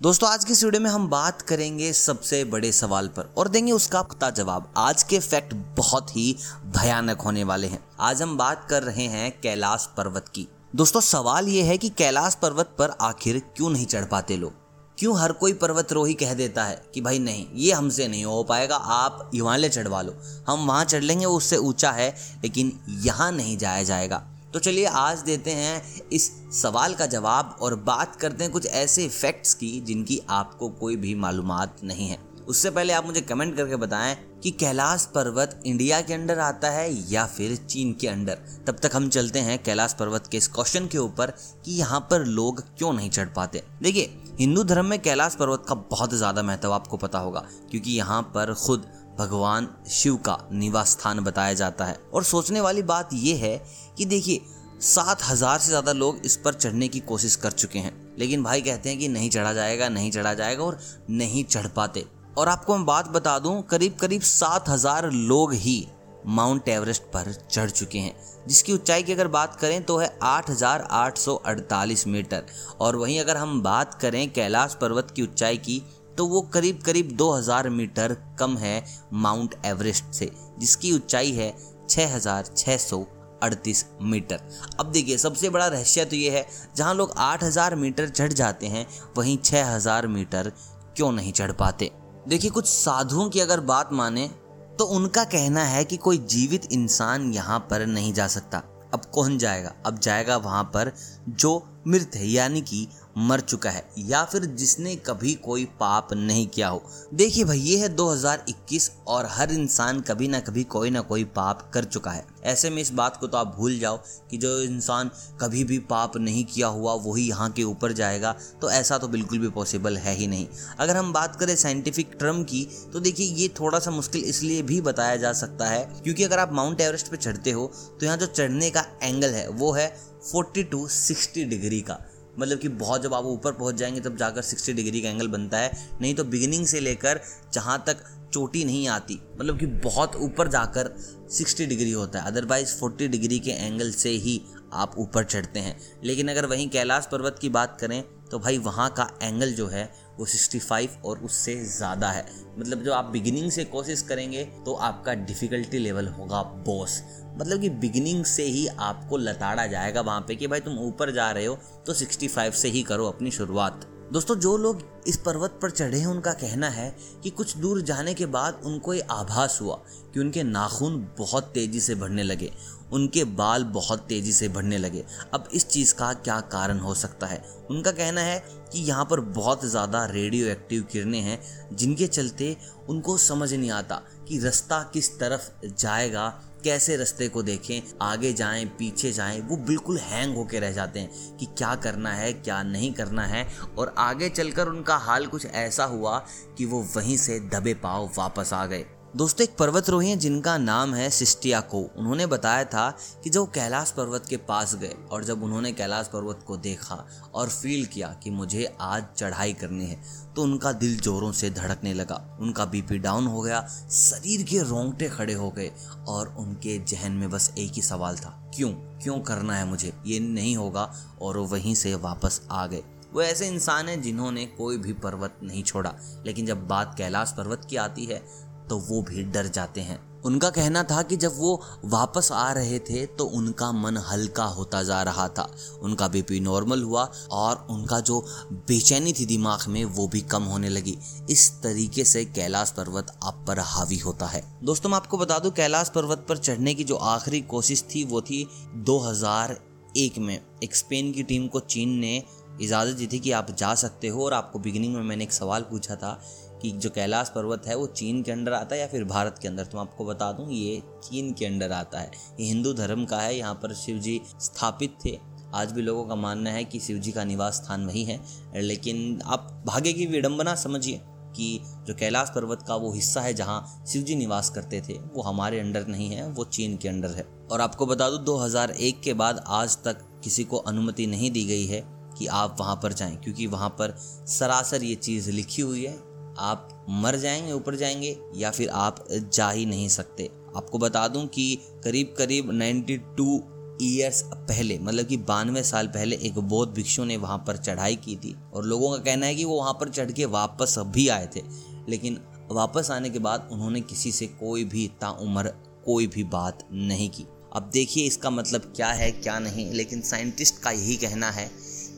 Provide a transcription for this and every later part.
दोस्तों, आज की इस वीडियो में हम बात करेंगे सबसे बड़े सवाल पर और देंगे उसका पुख्ता जवाब। आज के फैक्ट बहुत ही भयानक होने वाले हैं। आज हम बात कर रहे हैं कैलाश पर्वत की। दोस्तों, सवाल ये है कि कैलाश पर्वत पर आखिर क्यों नहीं चढ़ पाते लोग? क्यों हर कोई पर्वतरोही कह देता है कि भाई नहीं, ये हमसे नहीं हो पाएगा, आप हिमालय चढ़वा लो। हम वहाँ चढ़ लेंगे, उससे ऊँचा है, लेकिन यहाँ नहीं जाया जाएगा। तो चलिए आज देते हैं इस सवाल का जवाब और बात करते हैं कुछ ऐसे फैक्ट्स की जिनकी आपको कोई भी मालूम नहीं है। उससे पहले आप मुझे कमेंट करके बताएँ कि कैलाश पर्वत इंडिया के अंडर आता है या फिर चीन के अंडर। तब तक हम चलते हैं कैलाश पर्वत के इस क्वेश्चन के ऊपर कि यहाँ पर लोग क्यों नहीं चढ़ पाते। देखिए, हिंदू धर्म में कैलाश पर्वत का बहुत ज़्यादा महत्व आपको पता होगा, क्योंकि यहाँ पर खुद भगवान शिव का निवास स्थान बताया जाता है। और सोचने वाली बात यह है कि देखिए सात हज़ार से ज़्यादा लोग इस पर चढ़ने की कोशिश कर चुके हैं। लेकिन भाई कहते हैं कि नहीं चढ़ा जाएगा नहीं चढ़ा जाएगा और नहीं चढ़ पाते। और आपको मैं बात बता दूँ करीब करीब सात हज़ार लोग ही माउंट एवरेस्ट पर चढ़ चुके हैं। जिसकी ऊंचाई की अगर बात करें तो है 8,848 मीटर। और वहीं अगर हम बात करें कैलाश पर्वत की ऊंचाई की तो वो करीब करीब 2000 मीटर कम है माउंट एवरेस्ट से, जिसकी ऊंचाई है 6638 मीटर। अब देखिए, सबसे बड़ा रहस्य तो ये है, जहाँ लोग 8000 मीटर चढ़ जाते हैं, वहीं 6000 मीटर क्यों नहीं चढ़ पाते? देखिए, कुछ साधुओं की अगर बात माने तो उनका कहना है कि कोई जीवित इंसान यहाँ पर नहीं जा सकता। अब कौन जाएगा? अब जाएगा वहाँ पर जो मृत है, यानी कि मर चुका है, या फिर जिसने कभी कोई पाप नहीं किया हो। देखिए भाई, ये है 2021 और हर इंसान कभी ना कभी कोई ना कोई पाप कर चुका है। ऐसे में इस बात को तो आप भूल जाओ कि जो इंसान कभी भी पाप नहीं किया हुआ वही यहाँ के ऊपर जाएगा तो ऐसा तो बिल्कुल भी पॉसिबल है ही नहीं। अगर हम बात करें साइंटिफिक टर्म की तो देखिए ये थोड़ा सा मुश्किल इसलिए भी बताया जा सकता है, क्योंकि अगर आप माउंट एवरेस्ट पर चढ़ते हो तो यहाँ जो चढ़ने का एंगल है, वो है फोर्टी टू सिक्सटी डिग्री का। मतलब कि बहुत जब आप ऊपर पहुँच जाएँगे, तब जाकर 60 डिग्री का एंगल बनता है। नहीं तो बिगिनिंग से लेकर जहाँ तक चोटी नहीं आती मतलब कि बहुत ऊपर जाकर 60 डिग्री होता है। अदरवाइज़ 40 डिग्री के एंगल से ही आप ऊपर चढ़ते हैं। लेकिन अगर वहीं कैलाश पर्वत की बात करें तो भाई वहाँ का एंगल जो है वो 65 और उससे ज़्यादा है। मतलब जो आप बिगिनिंग से कोशिश करेंगे तो आपका डिफ़िकल्टी लेवल होगा बॉस मतलब कि बिगिनिंग से ही आपको लताड़ा जाएगा वहाँ पे कि भाई तुम ऊपर जा रहे हो तो 65 से ही करो अपनी शुरुआत। दोस्तों, जो लोग इस पर्वत पर चढ़े हैं, उनका कहना है कि कुछ दूर जाने के बाद उनको ये आभास हुआ कि उनके नाखून बहुत तेज़ी से बढ़ने लगे। उनके बाल बहुत तेज़ी से बढ़ने लगे। अब इस चीज़ का क्या कारण हो सकता है? उनका कहना है कि यहाँ पर बहुत ज़्यादा रेडियो एक्टिव किरणें हैं, जिनके चलते उनको समझ नहीं आता कि रास्ता किस तरफ़ जाएगा कैसे रास्ते को देखें, आगे जाएँ, पीछे जाएँ, वो बिल्कुल हैंग होके रह जाते हैं कि क्या करना है, क्या नहीं करना है। और आगे चलकर उनका हाल कुछ ऐसा हुआ कि वो वहीं से दबे पाव वापस आ गए। दोस्तों, एक पर्वतरोही हैं जिनका नाम है सिस्टिया को उन्होंने बताया था कि जब कैलाश पर्वत के पास गए और जब उन्होंने कैलाश पर्वत को देखा और फील किया कि मुझे आज चढ़ाई करनी है तो उनका दिल जोरों से धड़कने लगा। उनका बीपी डाउन हो गया, शरीर के रोंगटे खड़े हो गए और उनके जहन में बस एक ही सवाल था, क्यों? क्यों करना है मुझे? ये नहीं होगा। और वो वहीं से वापस आ गए। वो ऐसे इंसान हैं जिन्होंने कोई भी पर्वत नहीं छोड़ा, लेकिन जब बात कैलाश पर्वत की आती है तो वो भी डर जाते हैं। उनका कहना था कि जब वो वापस आ रहे थे तो उनका मन हल्का होता जा रहा था। उनका बीपी नॉर्मल हुआ और उनका जो बेचैनी थी दिमाग में, वो भी कम होने लगी। इस तरीके से कैलाश पर्वत आप पर हावी होता है। दोस्तों, मैं आपको बता दूँ, कैलाश पर्वत पर चढ़ने की जो आखिरी कोशिश थी, वो थी 2001 में। एक स्पेन की टीम को चीन ने इजाज़त दी थी कि आप जा सकते हो और आपको बिगिनिंग में मैंने एक सवाल पूछा था कि जो कैलाश पर्वत है वो चीन के अंडर आता है या फिर भारत के अंदर? तो मैं आपको बता दूँ, ये चीन के अंडर आता है। ये हिंदू धर्म का है, यहाँ पर शिव जी स्थापित थे। आज भी लोगों का मानना है कि शिव जी का निवास स्थान वही है। लेकिन आप भाग्य की विडंबना समझिए कि जो कैलाश पर्वत का वो हिस्सा है जहाँ शिव जी निवास करते थे, वो हमारे अंडर नहीं है, वो चीन के अंडर है। और आपको बता दूँ 2001 के बाद आज तक किसी को अनुमति नहीं दी गई है कि आप वहाँ पर जाएँ, क्योंकि वहाँ पर सरासर ये चीज़ लिखी हुई है आप मर जाएँगे, ऊपर जाएँगे या फिर आप जा ही नहीं सकते। आपको बता दूँ कि करीब करीब 92 ईयर्स पहले मतलब कि बानवे साल पहले, एक बौद्ध भिक्षु ने वहाँ पर चढ़ाई की थी और लोगों का कहना है कि वो वहाँ पर चढ़ के वापस भी आए थे। लेकिन वापस आने के बाद उन्होंने किसी से कोई भी ताउम्र, कोई भी बात नहीं की। अब देखिए इसका मतलब क्या है, क्या नहीं, लेकिन साइंटिस्ट का यही कहना है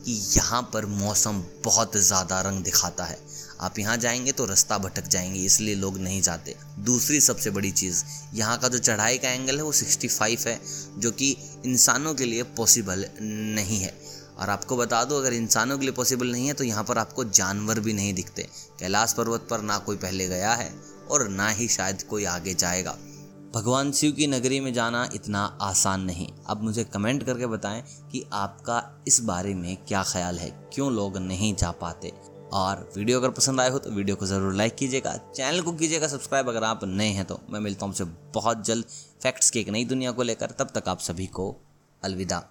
कि यहाँ पर मौसम बहुत ज़्यादा रंग दिखाता है। आप यहाँ जाएँगे तो रास्ता भटक जाएँगे, इसलिए लोग नहीं जाते। दूसरी सबसे बड़ी चीज़, यहाँ का जो चढ़ाई का एंगल है वो 65 है, जो कि इंसानों के लिए पॉसिबल नहीं है। और आपको बता दो, अगर इंसानों के लिए पॉसिबल नहीं है तो यहाँ पर आपको जानवर भी नहीं दिखते। कैलाश पर्वत पर ना कोई पहले गया है, और ना ही शायद कोई आगे जाएगा। भगवान शिव की नगरी में जाना इतना आसान नहीं। अब मुझे कमेंट करके बताएँ कि आपका इस बारे में क्या ख्याल है? क्यों लोग नहीं जा पाते? और वीडियो अगर पसंद आए हो तो वीडियो को ज़रूर लाइक कीजिएगा। चैनल को कीजिएगा सब्सक्राइब अगर आप नए हैं तो। मैं मिलता हूँ आपसे बहुत जल्द फैक्ट्स की एक नई दुनिया को लेकर। तब तक आप सभी को अलविदा।